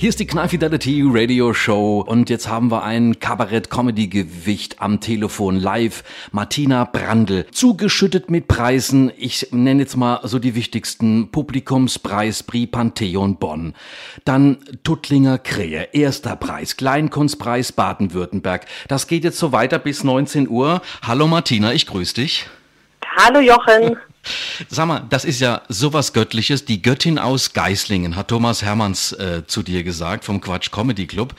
Hier ist die Knall Fidelity Radio Show und jetzt haben wir ein Kabarett-Comedy-Gewicht am Telefon live. Martina Brandl, zugeschüttet mit Preisen. Ich nenne jetzt mal so die wichtigsten. Publikumspreis Prix Pantheon Bonn. Dann Tuttlinger Krähe, erster Preis. Kleinkunstpreis Baden-Württemberg. Das geht jetzt so weiter bis 19 Uhr. Hallo Martina, ich grüße dich. Hallo Jochen. Sag mal, das ist ja sowas Göttliches. Die Göttin aus Geislingen, hat Thomas Hermanns äh, zu dir gesagt vom Quatsch Comedy Club.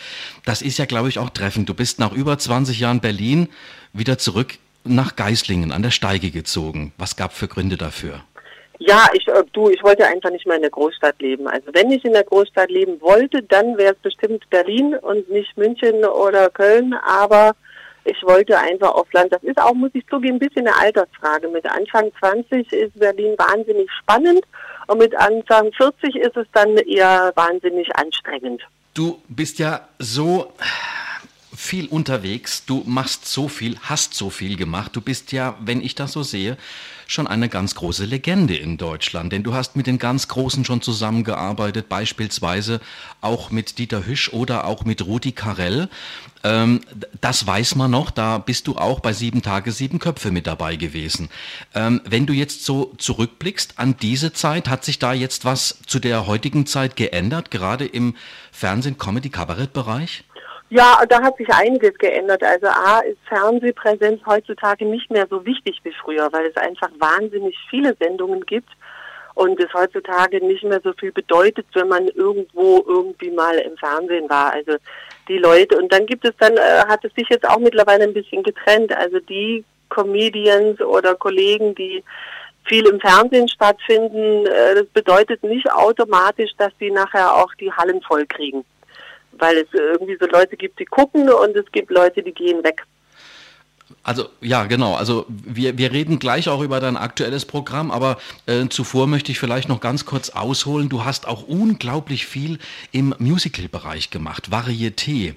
Das ist ja, glaube ich, auch treffend. Du bist nach über 20 Jahren Berlin wieder zurück nach Geislingen an der Steige gezogen. Was gab für Gründe dafür? Ja, ich, äh, du, ich wollte einfach nicht mehr in der Großstadt leben. Also wenn ich in der Großstadt leben wollte, dann wäre es bestimmt Berlin und nicht München oder Köln. Aber ich wollte einfach auf Land. Das ist auch, muss ich zugeben, ein bisschen eine Altersfrage. Mit Anfang 20 ist Berlin wahnsinnig spannend und mit Anfang 40 ist es dann eher wahnsinnig anstrengend. Du bist ja so viel unterwegs, du machst so viel, hast so viel gemacht. Du bist ja, wenn ich das so sehe, schon eine ganz große Legende in Deutschland, denn du hast mit den ganz Großen schon zusammengearbeitet, beispielsweise auch mit Dieter Hüsch oder auch mit Rudi Carell. Ähm, das weiß man noch, da bist du auch bei Sieben Tage, Sieben Köpfe mit dabei gewesen. Ähm, wenn du jetzt so zurückblickst an diese Zeit, hat sich da jetzt was zu der heutigen Zeit geändert, gerade im Fernsehen, Comedy, Kabarettbereich? Ja, da hat sich einiges geändert. Also A ist Fernsehpräsenz heutzutage nicht mehr so wichtig wie früher, weil es einfach wahnsinnig viele Sendungen gibt und es heutzutage nicht mehr so viel bedeutet, wenn man irgendwo irgendwie mal im Fernsehen war. Also die Leute und dann gibt es dann, äh, hat es sich jetzt auch mittlerweile ein bisschen getrennt. Also die Comedians oder Kollegen, die viel im Fernsehen stattfinden, äh, das bedeutet nicht automatisch, dass sie nachher auch die Hallen voll kriegen weil es irgendwie so Leute gibt, die gucken und es gibt Leute, die gehen weg. Also ja, genau. Also wir, wir reden gleich auch über dein aktuelles Programm, aber äh, zuvor möchte ich vielleicht noch ganz kurz ausholen. Du hast auch unglaublich viel im Musical-Bereich gemacht, Varieté.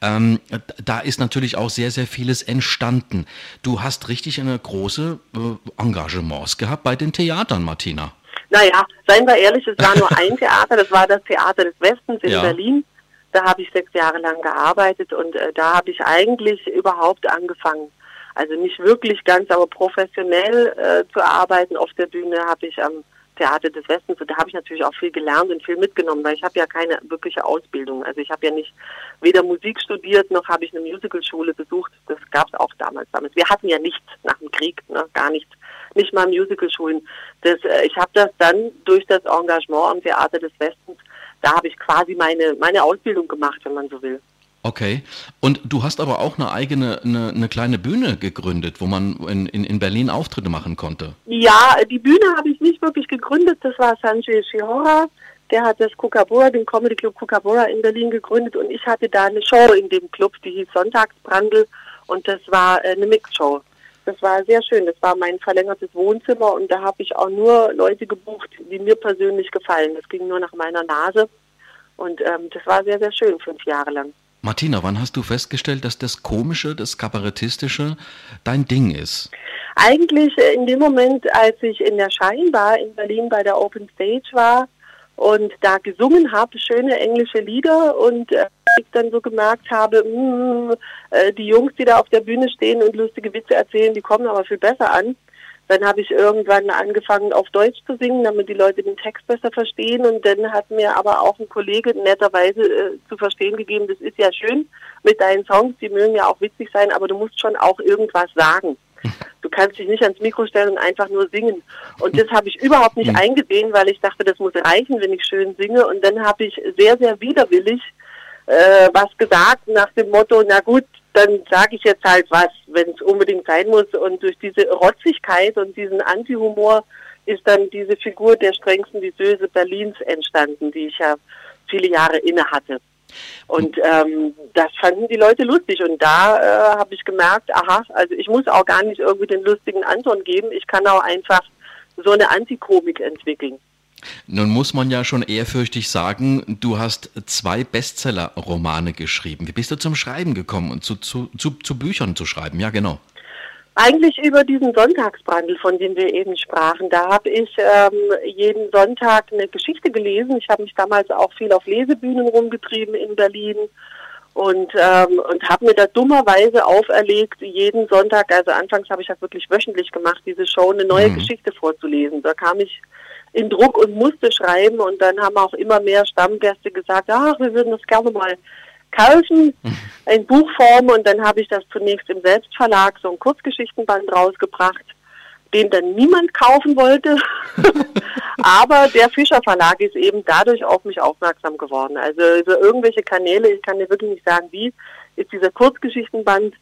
Ähm, da ist natürlich auch sehr, sehr vieles entstanden. Du hast richtig eine große äh, Engagements gehabt bei den Theatern, Martina. Naja, seien wir ehrlich, es war nur ein Theater, das war das Theater des Westens in ja. Berlin. Da habe ich sechs Jahre lang gearbeitet und äh, da habe ich eigentlich überhaupt angefangen. Also nicht wirklich ganz, aber professionell äh, zu arbeiten auf der Bühne habe ich am Theater des Westens und da habe ich natürlich auch viel gelernt und viel mitgenommen, weil ich habe ja keine wirkliche Ausbildung. Also ich habe ja nicht weder Musik studiert noch habe ich eine Musicalschule besucht. Das gab es auch damals. damals. Wir hatten ja nichts nach dem Krieg, ne? gar nichts, nicht mal Musicalschulen. Das, äh, ich habe das dann durch das Engagement am Theater des Westens da habe ich quasi meine, meine Ausbildung gemacht, wenn man so will. Okay. Und du hast aber auch eine eigene, eine, eine kleine Bühne gegründet, wo man in, in, in Berlin Auftritte machen konnte. Ja, die Bühne habe ich nicht wirklich gegründet. Das war Sanjay Shihora. Der hat das Kukabura, den Comedy Club Kukabura in Berlin gegründet und ich hatte da eine Show in dem Club, die hieß Sonntagsbrandel und das war äh, eine Mixshow. Das war sehr schön. Das war mein verlängertes Wohnzimmer und da habe ich auch nur Leute gebucht, die mir persönlich gefallen. Das ging nur nach meiner Nase. Und ähm, das war sehr, sehr schön, fünf Jahre lang. Martina, wann hast du festgestellt, dass das Komische, das Kabarettistische dein Ding ist? Eigentlich äh, in dem Moment, als ich in der Scheinbar in Berlin bei der Open Stage war und da gesungen habe, schöne englische Lieder und äh, ich dann so gemerkt habe, mh, mm, äh, die Jungs, die da auf der Bühne stehen und lustige Witze erzählen, die kommen aber viel besser an. Dann habe ich irgendwann angefangen auf Deutsch zu singen, damit die Leute den Text besser verstehen. Und dann hat mir aber auch ein Kollege netterweise äh, zu verstehen gegeben, das ist ja schön mit deinen Songs, die mögen ja auch witzig sein, aber du musst schon auch irgendwas sagen. Du kannst dich nicht ans Mikro stellen und einfach nur singen. Und das habe ich überhaupt nicht eingesehen, weil ich dachte, das muss reichen, wenn ich schön singe. Und dann habe ich sehr, sehr widerwillig äh, was gesagt nach dem Motto, na gut, dann sage ich jetzt halt was, wenn es unbedingt sein muss. Und durch diese Rotzigkeit und diesen Anti-Humor ist dann diese Figur der strengsten Viseuse Berlins entstanden, die ich ja viele Jahre inne hatte. Und ähm, das fanden die Leute lustig. Und da äh, habe ich gemerkt, aha, also ich muss auch gar nicht irgendwie den lustigen Anton geben. Ich kann auch einfach so eine Antikomik entwickeln. Nun muss man ja schon ehrfürchtig sagen, du hast zwei Bestseller-Romane geschrieben. Wie bist du zum Schreiben gekommen und zu, zu, zu, zu Büchern zu schreiben? Ja, genau. Eigentlich über diesen Sonntagsbrandel, von dem wir eben sprachen. Da habe ich ähm, jeden Sonntag eine Geschichte gelesen. Ich habe mich damals auch viel auf Lesebühnen rumgetrieben in Berlin und, ähm, und habe mir da dummerweise auferlegt, jeden Sonntag, also anfangs habe ich das wirklich wöchentlich gemacht, diese Show, eine neue mhm. Geschichte vorzulesen. Da kam ich in Druck und musste schreiben und dann haben auch immer mehr Stammgäste gesagt, ach, wir würden das gerne mal kaufen in Buchform und dann habe ich das zunächst im Selbstverlag so ein Kurzgeschichtenband rausgebracht, den dann niemand kaufen wollte. Aber der Fischer Verlag ist eben dadurch auf mich aufmerksam geworden. Also über irgendwelche Kanäle, ich kann dir wirklich nicht sagen, wie, ist dieser Kurzgeschichtenband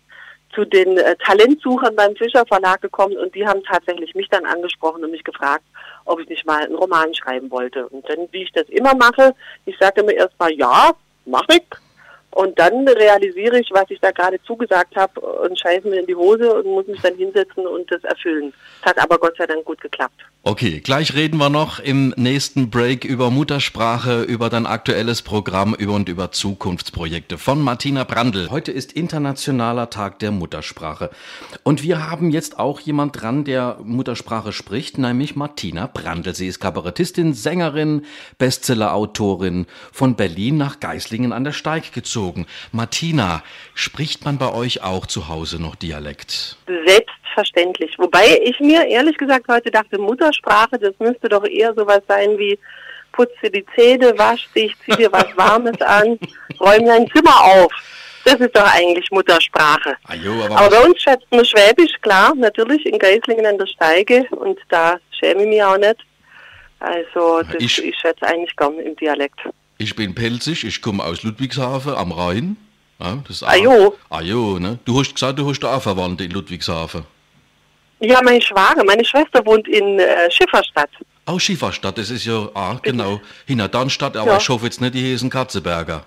zu den äh, Talentsuchern beim Fischer Verlag gekommen und die haben tatsächlich mich dann angesprochen und mich gefragt, ob ich nicht mal einen Roman schreiben wollte. Und dann, wie ich das immer mache, ich sage mir erstmal, ja, mach ich. Und dann realisiere ich, was ich da gerade zugesagt habe und scheiße mir in die Hose und muss mich dann hinsetzen und das erfüllen. Das hat aber Gott sei Dank gut geklappt. Okay, gleich reden wir noch im nächsten Break über Muttersprache, über dein aktuelles Programm und über Zukunftsprojekte von Martina Brandl. Heute ist Internationaler Tag der Muttersprache. Und wir haben jetzt auch jemand dran, der Muttersprache spricht, nämlich Martina Brandl. Sie ist Kabarettistin, Sängerin, Bestsellerautorin, von Berlin nach Geislingen an der Steig gezogen. Martina, spricht man bei euch auch zu Hause noch Dialekt? Selbstverständlich. Wobei ich mir ehrlich gesagt heute dachte, Muttersprache, das müsste doch eher sowas sein wie putze die Zähne, wasch dich, zieh dir was Warmes an, räum dein Zimmer auf. Das ist doch eigentlich Muttersprache. Ah, jo, aber, aber bei uns schätzt man Schwäbisch, klar, natürlich in Geislingen an der Steige und da schäme ich mich auch nicht. Also das, ich, ich schätze eigentlich gern im Dialekt. Ich bin pelzig, ich komme aus Ludwigshafen am Rhein. Ja, das ist ah, jo. Ah, jo, ne? Du hast gesagt, du hast auch Verwandte in Ludwigshafen. Ja, meine Schwager, meine Schwester wohnt in äh, Schifferstadt. Oh, Schifferstadt, das ist ja, ah, genau, hinter Darmstadt, aber ja. ich hoffe jetzt nicht die Hesen Katzeberger.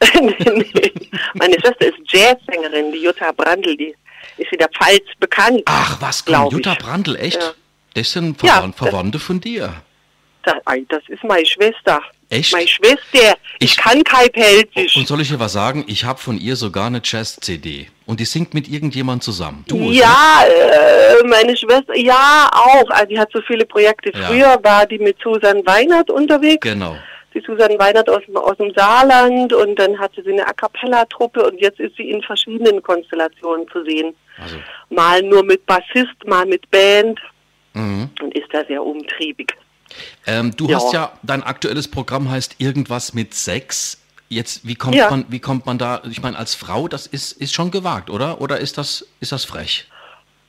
nee, nee. Meine Schwester ist Jazzsängerin, die Jutta Brandl, die ist in der Pfalz bekannt. Ach, was, komm, Jutta Brandl, echt? Ja. Das sind Verwand ja, Verwandte von dir? Das, das ist meine Schwester. Echt? Meine Schwester, ich, ich kann kein Pelzisch. Und soll ich dir was sagen? Ich habe von ihr sogar eine Jazz-CD. Und die singt mit irgendjemand zusammen. Du, ja, äh, meine Schwester, ja, auch. Also die hat so viele Projekte. Ja. Früher war die mit Susan Weinert unterwegs. Genau. Die Susan Weinert aus, aus dem Saarland und dann hatte sie eine A Cappella-Truppe und jetzt ist sie in verschiedenen Konstellationen zu sehen. Also. Mal nur mit Bassist, mal mit Band mhm. und ist da sehr umtriebig. Ähm, du ja. hast ja, dein aktuelles Programm heißt irgendwas mit Sex. Jetzt, wie kommt ja. man, wie kommt man da, ich meine, als Frau, das ist, ist schon gewagt, oder? Oder ist das, ist das frech?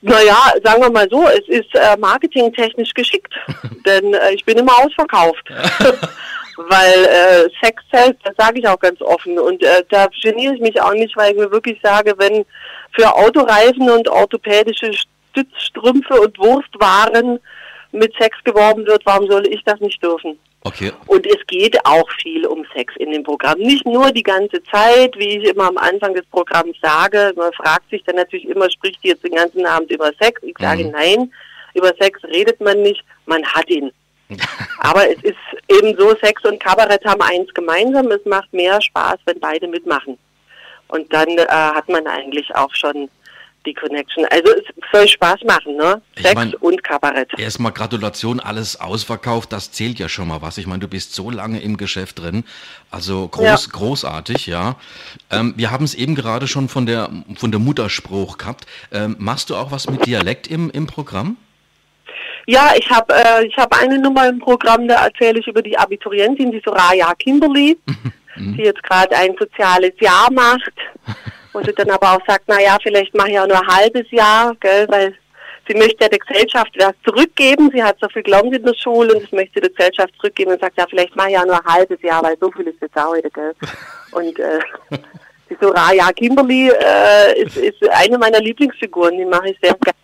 Naja, sagen wir mal so, es ist äh, marketingtechnisch geschickt, denn äh, ich bin immer ausverkauft. weil äh, Sex zählt, das sage ich auch ganz offen. Und äh, da geniere ich mich auch nicht, weil ich mir wirklich sage, wenn für Autoreifen und orthopädische Stützstrümpfe und Wurstwaren mit Sex geworben wird, warum soll ich das nicht dürfen? Okay. Und es geht auch viel um Sex in dem Programm. Nicht nur die ganze Zeit, wie ich immer am Anfang des Programms sage. Man fragt sich dann natürlich immer, spricht die jetzt den ganzen Abend über Sex? Ich sage mhm. nein, über Sex redet man nicht, man hat ihn. Aber es ist eben so, Sex und Kabarett haben eins gemeinsam, es macht mehr Spaß, wenn beide mitmachen. Und dann äh, hat man eigentlich auch schon die Connection. Also es soll Spaß machen, ne? Ich Sex mein, und Kabarett. Erstmal Gratulation, alles ausverkauft, das zählt ja schon mal was. Ich meine, du bist so lange im Geschäft drin. Also groß, ja. großartig, ja. Ähm, wir haben es eben gerade schon von der, von der Mutterspruch gehabt. Ähm, machst du auch was mit Dialekt im, im Programm? Ja, ich habe äh, ich hab eine Nummer im Programm, da erzähle ich über die Abiturientin, die Soraya Kimberly, mhm. die jetzt gerade ein soziales Jahr macht. Und sie dann aber auch sagt, na ja, vielleicht mache ich auch nur ein halbes Jahr, gell, weil sie möchte ja der Gesellschaft was zurückgeben. Sie hat so viel gelernt in der Schule und das möchte der Gesellschaft zurückgeben und sagt, ja, vielleicht mache ich auch nur ein halbes Jahr, weil so viel ist jetzt auch wieder, gell. Und äh, die Soraya Kimberly äh, ist, ist eine meiner Lieblingsfiguren, die mache ich sehr gerne.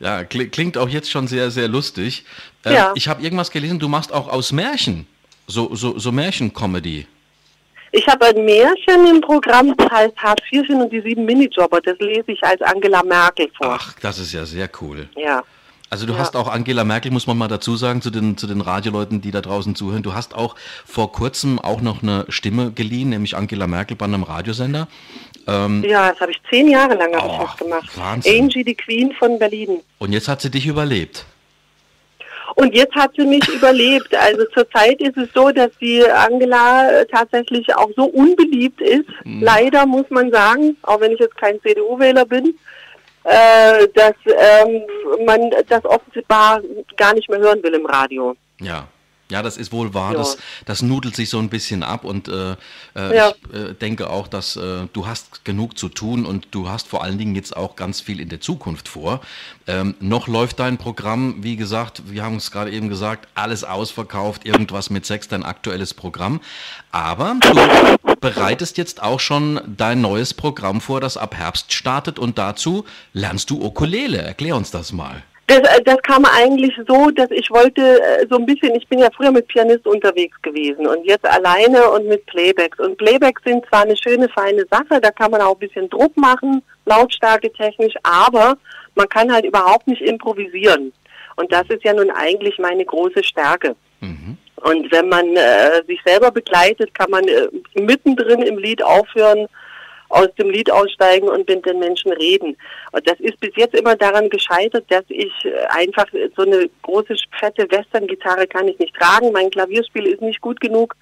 Ja, klingt auch jetzt schon sehr, sehr lustig. Äh, ja. Ich habe irgendwas gelesen, du machst auch aus Märchen, so, so, so Märchencomedy. Ich habe ein Märchen im Programm, das heißt Hartz IV und die sieben Minijobber. Das lese ich als Angela Merkel vor. Ach, das ist ja sehr cool. Ja. Also du ja. hast auch Angela Merkel, muss man mal dazu sagen, zu den, zu den Radioleuten, die da draußen zuhören. Du hast auch vor kurzem auch noch eine Stimme geliehen, nämlich Angela Merkel bei einem Radiosender. Ähm, ja, das habe ich zehn Jahre lang oh, ich das gemacht. Wahnsinn. Angie, die Queen von Berlin. Und jetzt hat sie dich überlebt. Und jetzt hat sie mich überlebt. Also zurzeit ist es so, dass die Angela äh, tatsächlich auch so unbeliebt ist. Mhm. Leider muss man sagen, auch wenn ich jetzt kein CDU-Wähler bin, äh, dass ähm, man das offenbar gar nicht mehr hören will im Radio. Ja. Ja, das ist wohl wahr. Ja. Das, das nudelt sich so ein bisschen ab und äh, äh, ja. ich äh, denke auch, dass äh, du hast genug zu tun und du hast vor allen Dingen jetzt auch ganz viel in der Zukunft vor. Ähm, noch läuft dein Programm, wie gesagt, wir haben es gerade eben gesagt, alles ausverkauft, irgendwas mit Sex, dein aktuelles Programm. Aber du bereitest jetzt auch schon dein neues Programm vor, das ab Herbst startet und dazu lernst du Ukulele. Erklär uns das mal. Das, äh, das kam eigentlich so, dass ich wollte äh, so ein bisschen, ich bin ja früher mit Pianist unterwegs gewesen und jetzt alleine und mit Playbacks. Und Playbacks sind zwar eine schöne, feine Sache, da kann man auch ein bisschen Druck machen, Lautstärke technisch, aber man kann halt überhaupt nicht improvisieren. Und das ist ja nun eigentlich meine große Stärke. Mhm. Und wenn man äh, sich selber begleitet, kann man äh, mittendrin im Lied aufhören aus dem Lied aussteigen und mit den Menschen reden. Und das ist bis jetzt immer daran gescheitert, dass ich äh, einfach so eine große, fette Western-Gitarre kann ich nicht tragen. Mein Klavierspiel ist nicht gut genug,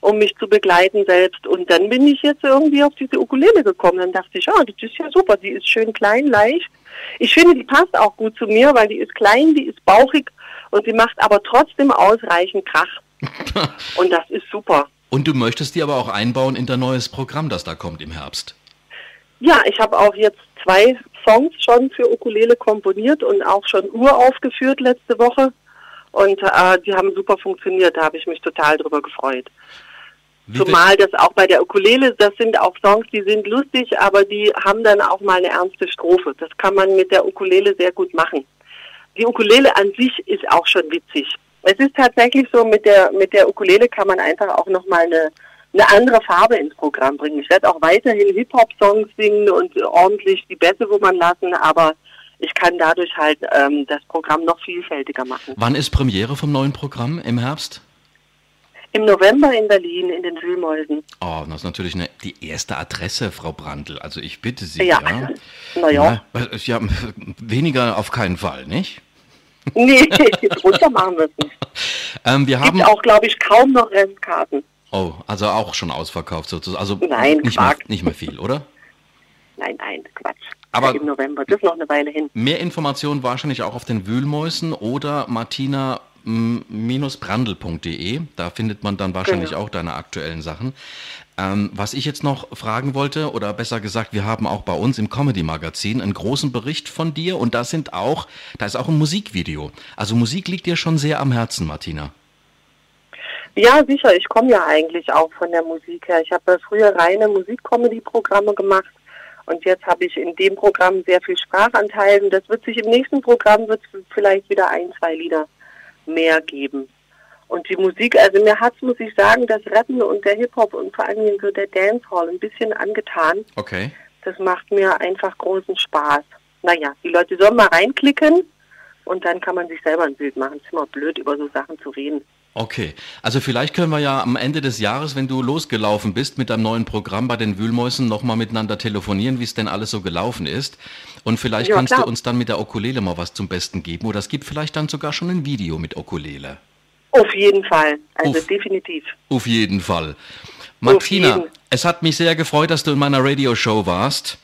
um mich zu begleiten selbst. Und dann bin ich jetzt irgendwie auf diese Ukulele gekommen. Dann dachte ich, oh, das ist ja super. Die ist schön klein, leicht. Ich finde, die passt auch gut zu mir, weil die ist klein, die ist bauchig und sie macht aber trotzdem ausreichend Krach. und das ist super. Und du möchtest die aber auch einbauen in dein neues Programm, das da kommt im Herbst. Ja, ich habe auch jetzt zwei Songs schon für Ukulele komponiert und auch schon uraufgeführt letzte Woche. Und äh, die haben super funktioniert, da habe ich mich total drüber gefreut. Wie Zumal das auch bei der Ukulele, das sind auch Songs, die sind lustig, aber die haben dann auch mal eine ernste Strophe. Das kann man mit der Ukulele sehr gut machen. Die Ukulele an sich ist auch schon witzig. Es ist tatsächlich so, mit der, mit der Ukulele kann man einfach auch nochmal eine, eine andere Farbe ins Programm bringen. Ich werde auch weiterhin Hip-Hop-Songs singen und ordentlich die Bässe man lassen, aber ich kann dadurch halt ähm, das Programm noch vielfältiger machen. Wann ist Premiere vom neuen Programm im Herbst? Im November in Berlin, in den Wühlmäusen. Oh, das ist natürlich eine, die erste Adresse, Frau Brandl. Also ich bitte Sie. Ja, ja. naja. Ja, ja, weniger auf keinen Fall, nicht? Nee, runter machen wir es nicht. Ähm, wir haben Gibt auch, glaube ich, kaum noch Restkarten. Oh, also auch schon ausverkauft sozusagen. Also nein, nicht mehr, nicht mehr viel, oder? Nein, nein, Quatsch. Aber ja, im November, das ist noch eine Weile hin. Mehr Informationen wahrscheinlich auch auf den Wühlmäusen oder martina-brandl.de. Da findet man dann wahrscheinlich genau. auch deine aktuellen Sachen. Ähm, was ich jetzt noch fragen wollte, oder besser gesagt, wir haben auch bei uns im Comedy-Magazin einen großen Bericht von dir und da sind auch, da ist auch ein Musikvideo. Also Musik liegt dir schon sehr am Herzen, Martina. Ja, sicher. Ich komme ja eigentlich auch von der Musik her. Ich habe früher reine Musik-Comedy-Programme gemacht und jetzt habe ich in dem Programm sehr viel Sprachanteil und das wird sich im nächsten Programm wird vielleicht wieder ein, zwei Lieder mehr geben. Und die Musik, also mir hat muss ich sagen, das Rappen und der Hip-Hop und vor allen Dingen so der Dancehall ein bisschen angetan. Okay. Das macht mir einfach großen Spaß. Naja, die Leute sollen mal reinklicken und dann kann man sich selber ein Bild machen. Es ist immer blöd, über so Sachen zu reden. Okay, also vielleicht können wir ja am Ende des Jahres, wenn du losgelaufen bist mit deinem neuen Programm bei den Wühlmäusen, nochmal miteinander telefonieren, wie es denn alles so gelaufen ist. Und vielleicht ja, kannst klar. du uns dann mit der Ukulele mal was zum Besten geben. Oder es gibt vielleicht dann sogar schon ein Video mit Ukulele. Auf jeden Fall, also auf, definitiv. Auf jeden Fall. Martina, jeden. es hat mich sehr gefreut, dass du in meiner Radioshow warst.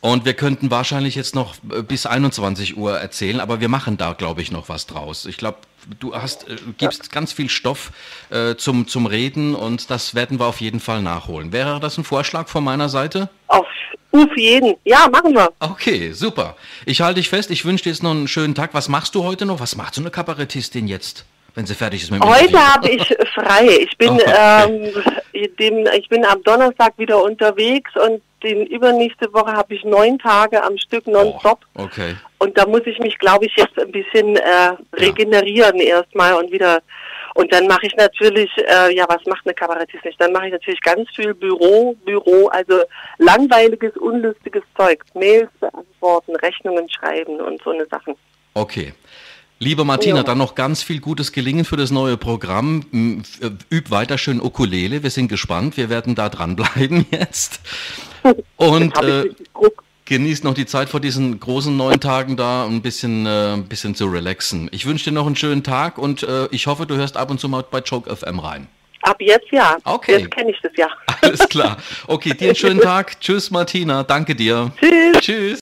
Und wir könnten wahrscheinlich jetzt noch äh, bis 21 Uhr erzählen, aber wir machen da, glaube ich, noch was draus. Ich glaube, du hast, äh, gibst ja. ganz viel Stoff äh, zum, zum Reden und das werden wir auf jeden Fall nachholen. Wäre das ein Vorschlag von meiner Seite? Auf, auf jeden. Ja, machen wir. Okay, super. Ich halte dich fest. Ich wünsche dir jetzt noch einen schönen Tag. Was machst du heute noch? Was macht so eine Kabarettistin jetzt? wenn sie fertig ist mit dem Heute habe ich frei. Ich bin, okay. ähm, dem, ich bin am Donnerstag wieder unterwegs und den übernächste Woche habe ich neun Tage am Stück nonstop. Oh, okay. Und da muss ich mich, glaube ich, jetzt ein bisschen äh, regenerieren ja. erstmal und wieder. Und dann mache ich natürlich, äh, ja, was macht eine Kabarettist nicht? Dann mache ich natürlich ganz viel Büro, Büro, also langweiliges, unlustiges Zeug. Mails beantworten, Rechnungen schreiben und so eine Sachen. Okay. Liebe Martina, Ja. dann noch ganz viel gutes Gelingen für das neue Programm. Üb weiter schön Ukulele. Wir sind gespannt. Wir werden da dranbleiben jetzt. Und äh, genießt noch die Zeit vor diesen großen neun Tagen da, ein bisschen, äh, ein bisschen zu relaxen. Ich wünsche dir noch einen schönen Tag und äh, ich hoffe, du hörst ab und zu mal bei Choke FM rein. Ab jetzt ja. Okay. Jetzt kenne ich das ja. Alles klar. Okay, dir einen schönen Tag. Tschüss, Martina. Danke dir. Tschüss. Tschüss.